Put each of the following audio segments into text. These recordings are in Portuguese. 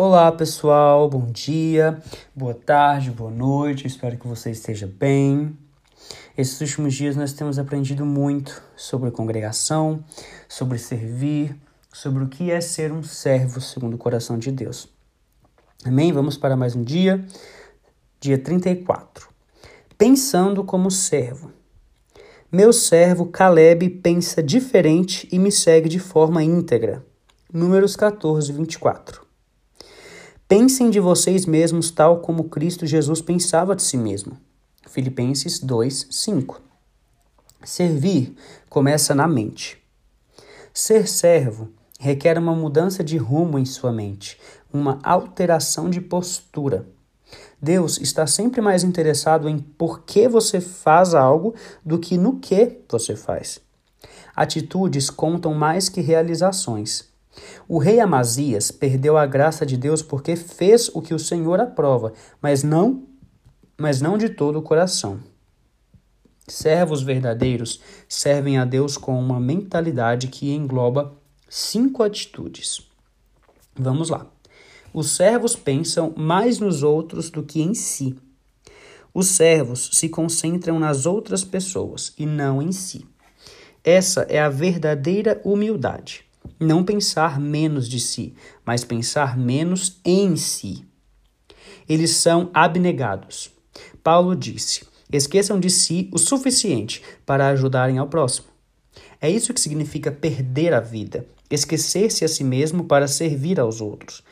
Olá pessoal, bom dia, boa tarde, boa noite, espero que você esteja bem. Esses últimos dias nós temos aprendido muito sobre congregação, sobre servir, sobre o que é ser um servo segundo o coração de Deus. Amém? Vamos para mais um dia, dia 34. Pensando como servo. Meu servo Caleb pensa diferente e me segue de forma íntegra. Números 14, 24. Pensem de vocês mesmos tal como Cristo Jesus pensava de si mesmo. Filipenses 2, 5. Servir começa na mente. Ser servo requer uma mudança de rumo em sua mente, uma alteração de postura. Deus está sempre mais interessado em por que você faz algo do que no que você faz. Atitudes contam mais que realizações. O rei Amazias perdeu a graça de Deus porque fez o que o Senhor aprova, mas não, mas não de todo o coração. Servos verdadeiros servem a Deus com uma mentalidade que engloba cinco atitudes. Vamos lá. Os servos pensam mais nos outros do que em si. Os servos se concentram nas outras pessoas e não em si. Essa é a verdadeira humildade não pensar menos de si, mas pensar menos em si. Eles são abnegados. Paulo disse: esqueçam de si o suficiente para ajudarem ao próximo. É isso que significa perder a vida, esquecer-se a si mesmo para servir aos outros.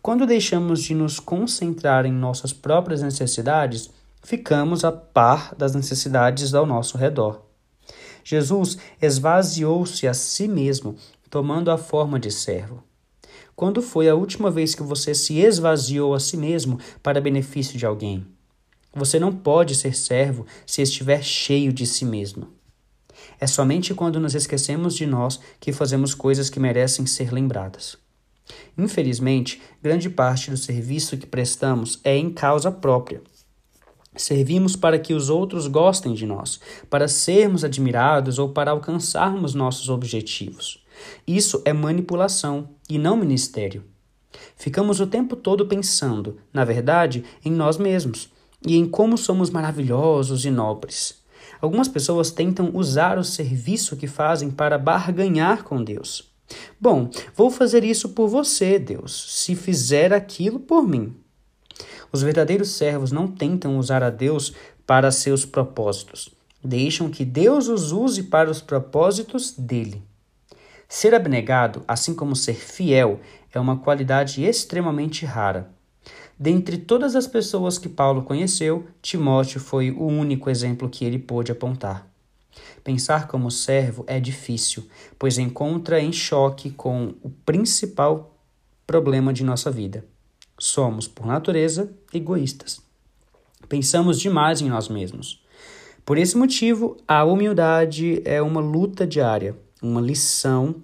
Quando deixamos de nos concentrar em nossas próprias necessidades, ficamos a par das necessidades ao nosso redor. Jesus esvaziou-se a si mesmo tomando a forma de servo. Quando foi a última vez que você se esvaziou a si mesmo para benefício de alguém? Você não pode ser servo se estiver cheio de si mesmo. É somente quando nos esquecemos de nós que fazemos coisas que merecem ser lembradas. Infelizmente, grande parte do serviço que prestamos é em causa própria. Servimos para que os outros gostem de nós, para sermos admirados ou para alcançarmos nossos objetivos. Isso é manipulação e não ministério. Ficamos o tempo todo pensando, na verdade, em nós mesmos e em como somos maravilhosos e nobres. Algumas pessoas tentam usar o serviço que fazem para barganhar com Deus. Bom, vou fazer isso por você, Deus, se fizer aquilo por mim. Os verdadeiros servos não tentam usar a Deus para seus propósitos. Deixam que Deus os use para os propósitos dele. Ser abnegado, assim como ser fiel, é uma qualidade extremamente rara. Dentre todas as pessoas que Paulo conheceu, Timóteo foi o único exemplo que ele pôde apontar. Pensar como servo é difícil, pois encontra em choque com o principal problema de nossa vida. Somos, por natureza, egoístas. Pensamos demais em nós mesmos. Por esse motivo, a humildade é uma luta diária uma lição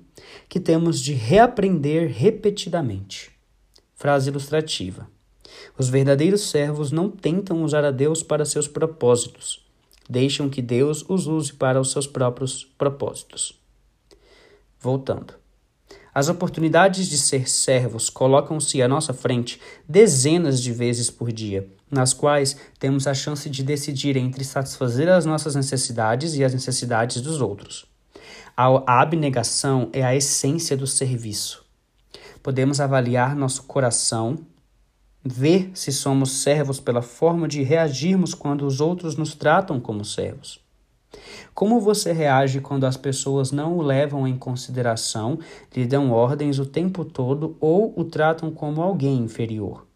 que temos de reaprender repetidamente. Frase ilustrativa. Os verdadeiros servos não tentam usar a Deus para seus propósitos, deixam que Deus os use para os seus próprios propósitos. Voltando. As oportunidades de ser servos colocam-se à nossa frente dezenas de vezes por dia, nas quais temos a chance de decidir entre satisfazer as nossas necessidades e as necessidades dos outros. A abnegação é a essência do serviço. Podemos avaliar nosso coração, ver se somos servos pela forma de reagirmos quando os outros nos tratam como servos. Como você reage quando as pessoas não o levam em consideração, lhe dão ordens o tempo todo ou o tratam como alguém inferior?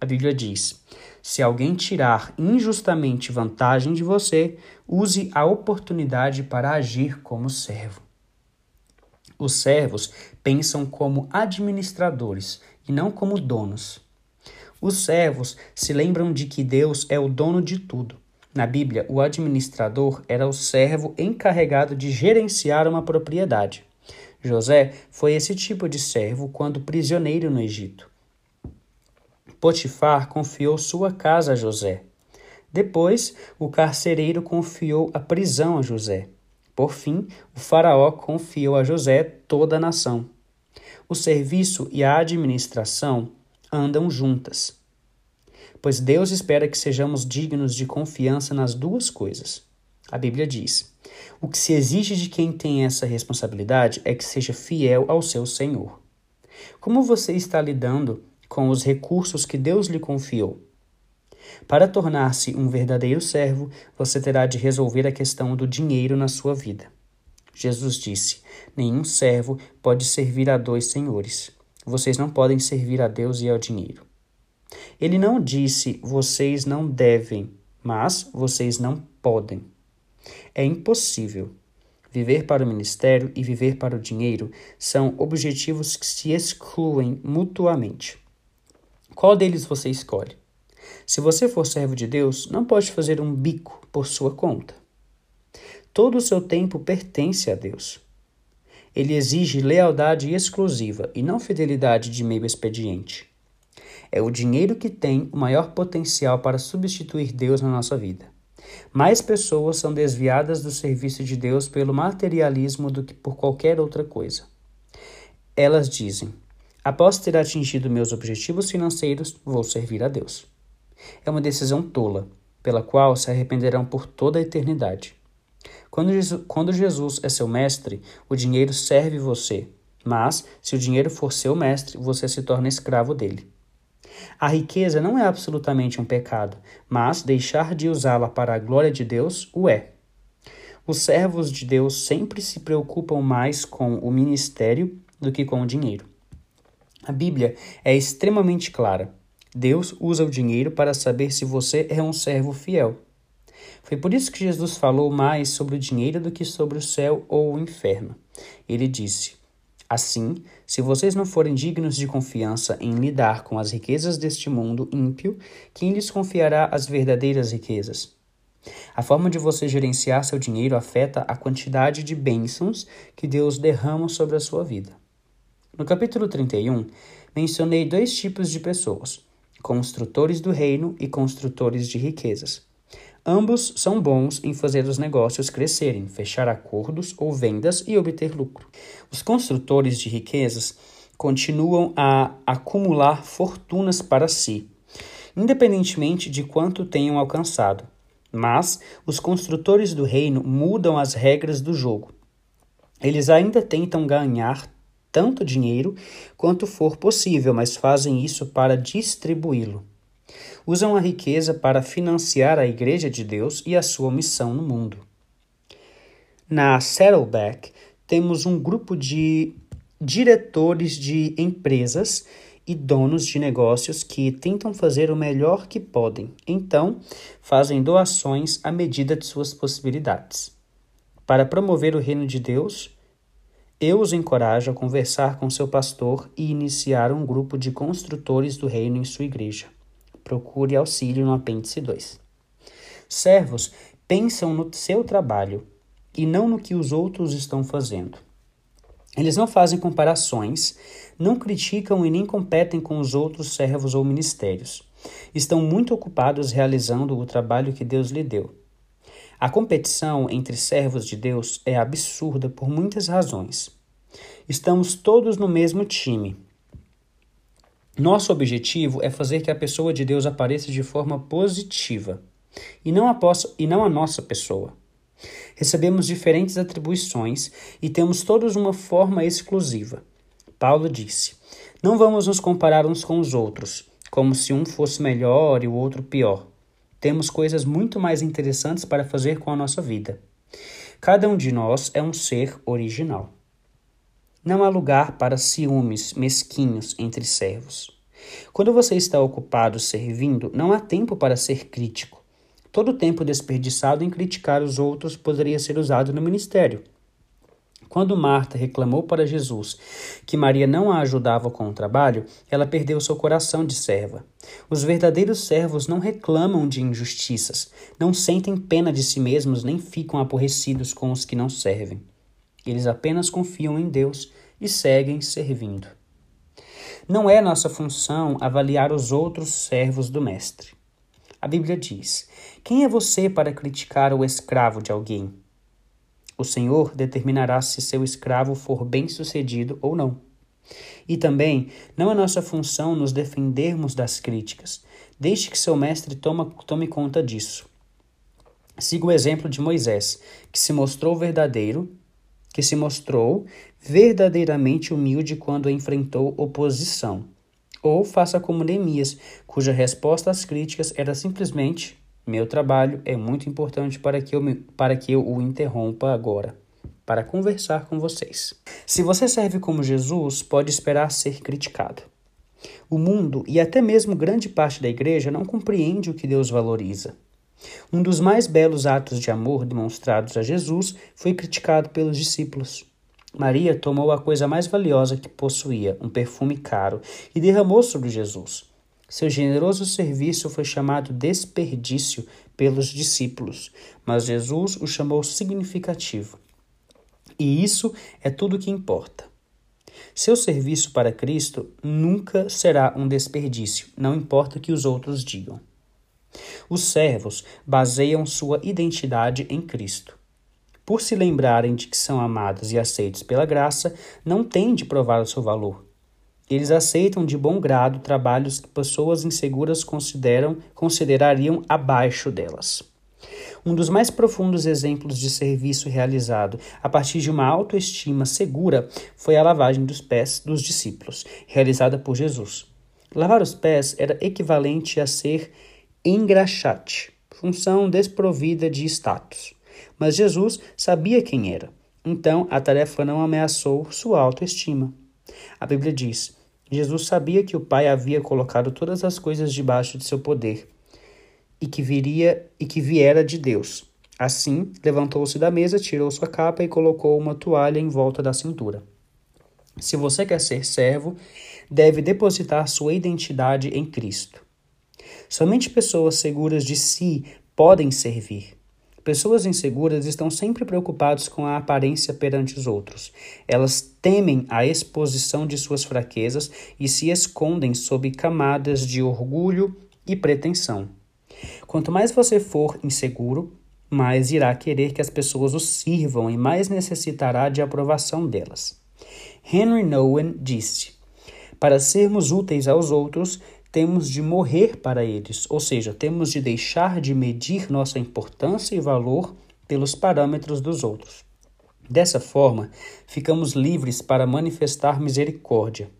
A Bíblia diz: se alguém tirar injustamente vantagem de você, use a oportunidade para agir como servo. Os servos pensam como administradores e não como donos. Os servos se lembram de que Deus é o dono de tudo. Na Bíblia, o administrador era o servo encarregado de gerenciar uma propriedade. José foi esse tipo de servo quando prisioneiro no Egito. Potifar confiou sua casa a José. Depois, o carcereiro confiou a prisão a José. Por fim, o Faraó confiou a José toda a nação. O serviço e a administração andam juntas. Pois Deus espera que sejamos dignos de confiança nas duas coisas. A Bíblia diz: o que se exige de quem tem essa responsabilidade é que seja fiel ao seu Senhor. Como você está lidando com os recursos que Deus lhe confiou? Para tornar-se um verdadeiro servo, você terá de resolver a questão do dinheiro na sua vida. Jesus disse: Nenhum servo pode servir a dois senhores. Vocês não podem servir a Deus e ao dinheiro. Ele não disse vocês não devem, mas vocês não podem. É impossível. Viver para o ministério e viver para o dinheiro são objetivos que se excluem mutuamente. Qual deles você escolhe? Se você for servo de Deus, não pode fazer um bico por sua conta. Todo o seu tempo pertence a Deus. Ele exige lealdade exclusiva e não fidelidade de meio expediente. É o dinheiro que tem o maior potencial para substituir Deus na nossa vida. Mais pessoas são desviadas do serviço de Deus pelo materialismo do que por qualquer outra coisa. Elas dizem: Após ter atingido meus objetivos financeiros, vou servir a Deus. É uma decisão tola, pela qual se arrependerão por toda a eternidade. Quando Jesus, quando Jesus é seu mestre, o dinheiro serve você, mas se o dinheiro for seu mestre, você se torna escravo dele. A riqueza não é absolutamente um pecado, mas deixar de usá-la para a glória de Deus o é. Os servos de Deus sempre se preocupam mais com o ministério do que com o dinheiro. A Bíblia é extremamente clara. Deus usa o dinheiro para saber se você é um servo fiel. Foi por isso que Jesus falou mais sobre o dinheiro do que sobre o céu ou o inferno. Ele disse: Assim, se vocês não forem dignos de confiança em lidar com as riquezas deste mundo ímpio, quem lhes confiará as verdadeiras riquezas? A forma de você gerenciar seu dinheiro afeta a quantidade de bênçãos que Deus derrama sobre a sua vida. No capítulo 31, mencionei dois tipos de pessoas: construtores do reino e construtores de riquezas. Ambos são bons em fazer os negócios crescerem, fechar acordos ou vendas e obter lucro. Os construtores de riquezas continuam a acumular fortunas para si, independentemente de quanto tenham alcançado. Mas os construtores do reino mudam as regras do jogo. Eles ainda tentam ganhar tanto dinheiro quanto for possível, mas fazem isso para distribuí-lo usam a riqueza para financiar a Igreja de Deus e a sua missão no mundo. Na Saddleback, temos um grupo de diretores de empresas e donos de negócios que tentam fazer o melhor que podem, então fazem doações à medida de suas possibilidades. Para promover o reino de Deus, eu os encorajo a conversar com seu pastor e iniciar um grupo de construtores do reino em sua igreja procure auxílio no apêndice 2. Servos pensam no seu trabalho e não no que os outros estão fazendo. Eles não fazem comparações, não criticam e nem competem com os outros servos ou ministérios. Estão muito ocupados realizando o trabalho que Deus lhe deu. A competição entre servos de Deus é absurda por muitas razões. Estamos todos no mesmo time, nosso objetivo é fazer que a pessoa de Deus apareça de forma positiva e não a, possa, e não a nossa pessoa. Recebemos diferentes atribuições e temos todos uma forma exclusiva. Paulo disse: Não vamos nos comparar uns com os outros, como se um fosse melhor e o outro pior. Temos coisas muito mais interessantes para fazer com a nossa vida. Cada um de nós é um ser original. Não há lugar para ciúmes mesquinhos entre servos. Quando você está ocupado servindo, não há tempo para ser crítico. Todo o tempo desperdiçado em criticar os outros poderia ser usado no ministério. Quando Marta reclamou para Jesus que Maria não a ajudava com o trabalho, ela perdeu seu coração de serva. Os verdadeiros servos não reclamam de injustiças, não sentem pena de si mesmos nem ficam aborrecidos com os que não servem. Eles apenas confiam em Deus e seguem servindo. Não é nossa função avaliar os outros servos do Mestre. A Bíblia diz: Quem é você para criticar o escravo de alguém? O Senhor determinará se seu escravo for bem-sucedido ou não. E também, não é nossa função nos defendermos das críticas. Deixe que seu mestre toma, tome conta disso. Siga o exemplo de Moisés, que se mostrou verdadeiro, que se mostrou verdadeiramente humilde quando enfrentou oposição. Ou faça como Neemias, cuja resposta às críticas era simplesmente: Meu trabalho é muito importante para que eu, me, para que eu o interrompa agora, para conversar com vocês. Se você serve como Jesus, pode esperar ser criticado. O mundo e até mesmo grande parte da igreja não compreende o que Deus valoriza. Um dos mais belos atos de amor demonstrados a Jesus foi criticado pelos discípulos. Maria tomou a coisa mais valiosa que possuía, um perfume caro, e derramou sobre Jesus. Seu generoso serviço foi chamado desperdício pelos discípulos, mas Jesus o chamou significativo. E isso é tudo que importa. Seu serviço para Cristo nunca será um desperdício, não importa o que os outros digam. Os servos baseiam sua identidade em Cristo. Por se lembrarem de que são amados e aceitos pela graça, não têm de provar o seu valor. Eles aceitam de bom grado trabalhos que pessoas inseguras consideram considerariam abaixo delas. Um dos mais profundos exemplos de serviço realizado a partir de uma autoestima segura foi a lavagem dos pés dos discípulos, realizada por Jesus. Lavar os pés era equivalente a ser engraxate, função desprovida de status. Mas Jesus sabia quem era, então a tarefa não ameaçou sua autoestima. A Bíblia diz: Jesus sabia que o Pai havia colocado todas as coisas debaixo de seu poder e que viria e que viera de Deus. Assim, levantou-se da mesa, tirou sua capa e colocou uma toalha em volta da cintura. Se você quer ser servo, deve depositar sua identidade em Cristo. Somente pessoas seguras de si podem servir. Pessoas inseguras estão sempre preocupadas com a aparência perante os outros. Elas temem a exposição de suas fraquezas e se escondem sob camadas de orgulho e pretensão. Quanto mais você for inseguro, mais irá querer que as pessoas o sirvam e mais necessitará de aprovação delas. Henry Nouwen disse: Para sermos úteis aos outros, temos de morrer para eles, ou seja, temos de deixar de medir nossa importância e valor pelos parâmetros dos outros. Dessa forma, ficamos livres para manifestar misericórdia.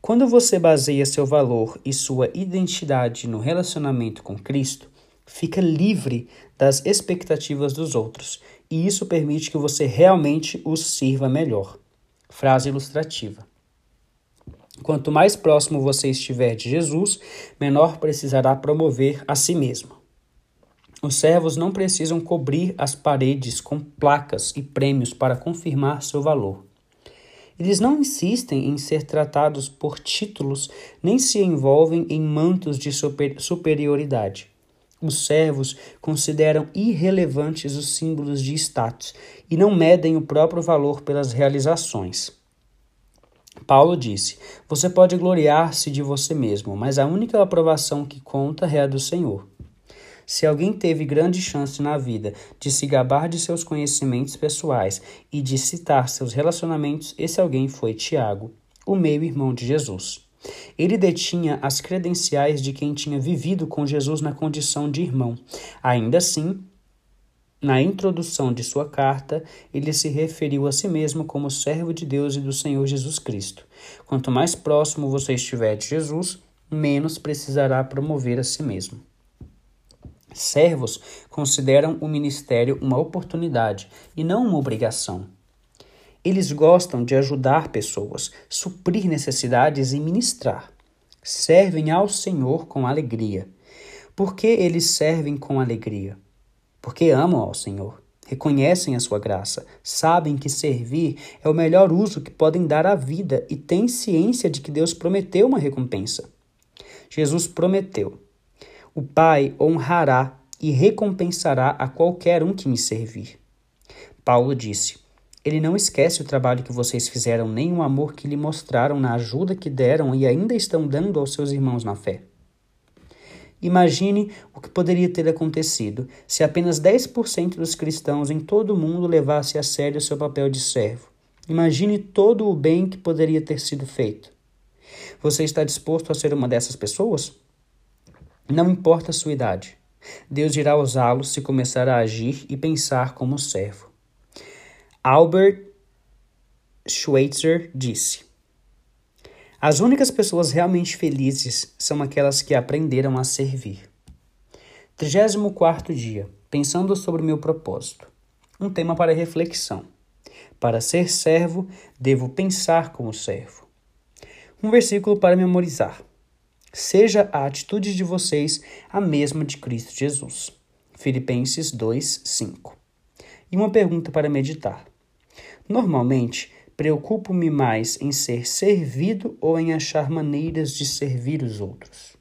Quando você baseia seu valor e sua identidade no relacionamento com Cristo, fica livre das expectativas dos outros, e isso permite que você realmente os sirva melhor. Frase ilustrativa. Quanto mais próximo você estiver de Jesus, menor precisará promover a si mesmo. Os servos não precisam cobrir as paredes com placas e prêmios para confirmar seu valor. Eles não insistem em ser tratados por títulos, nem se envolvem em mantos de super superioridade. Os servos consideram irrelevantes os símbolos de status e não medem o próprio valor pelas realizações. Paulo disse: Você pode gloriar-se de você mesmo, mas a única aprovação que conta é a do Senhor. Se alguém teve grande chance na vida de se gabar de seus conhecimentos pessoais e de citar seus relacionamentos, esse alguém foi Tiago, o meio-irmão de Jesus. Ele detinha as credenciais de quem tinha vivido com Jesus na condição de irmão. Ainda assim, na introdução de sua carta, ele se referiu a si mesmo como servo de Deus e do Senhor Jesus Cristo. Quanto mais próximo você estiver de Jesus, menos precisará promover a si mesmo. Servos consideram o ministério uma oportunidade e não uma obrigação. Eles gostam de ajudar pessoas, suprir necessidades e ministrar. Servem ao Senhor com alegria. Por que eles servem com alegria? Porque amam ao Senhor, reconhecem a sua graça, sabem que servir é o melhor uso que podem dar à vida e têm ciência de que Deus prometeu uma recompensa. Jesus prometeu: O Pai honrará e recompensará a qualquer um que me servir. Paulo disse: Ele não esquece o trabalho que vocês fizeram, nem o amor que lhe mostraram na ajuda que deram e ainda estão dando aos seus irmãos na fé. Imagine o que poderia ter acontecido se apenas 10% dos cristãos em todo o mundo levasse a sério seu papel de servo. Imagine todo o bem que poderia ter sido feito. Você está disposto a ser uma dessas pessoas? Não importa a sua idade. Deus irá usá-lo se começar a agir e pensar como servo. Albert Schweitzer disse: As únicas pessoas realmente felizes são aquelas que aprenderam a servir. 34 dia, pensando sobre meu propósito. Um tema para reflexão. Para ser servo, devo pensar como servo. Um versículo para memorizar. Seja a atitude de vocês a mesma de Cristo Jesus. Filipenses 2, 5. E uma pergunta para meditar. Normalmente, preocupo-me mais em ser servido ou em achar maneiras de servir os outros?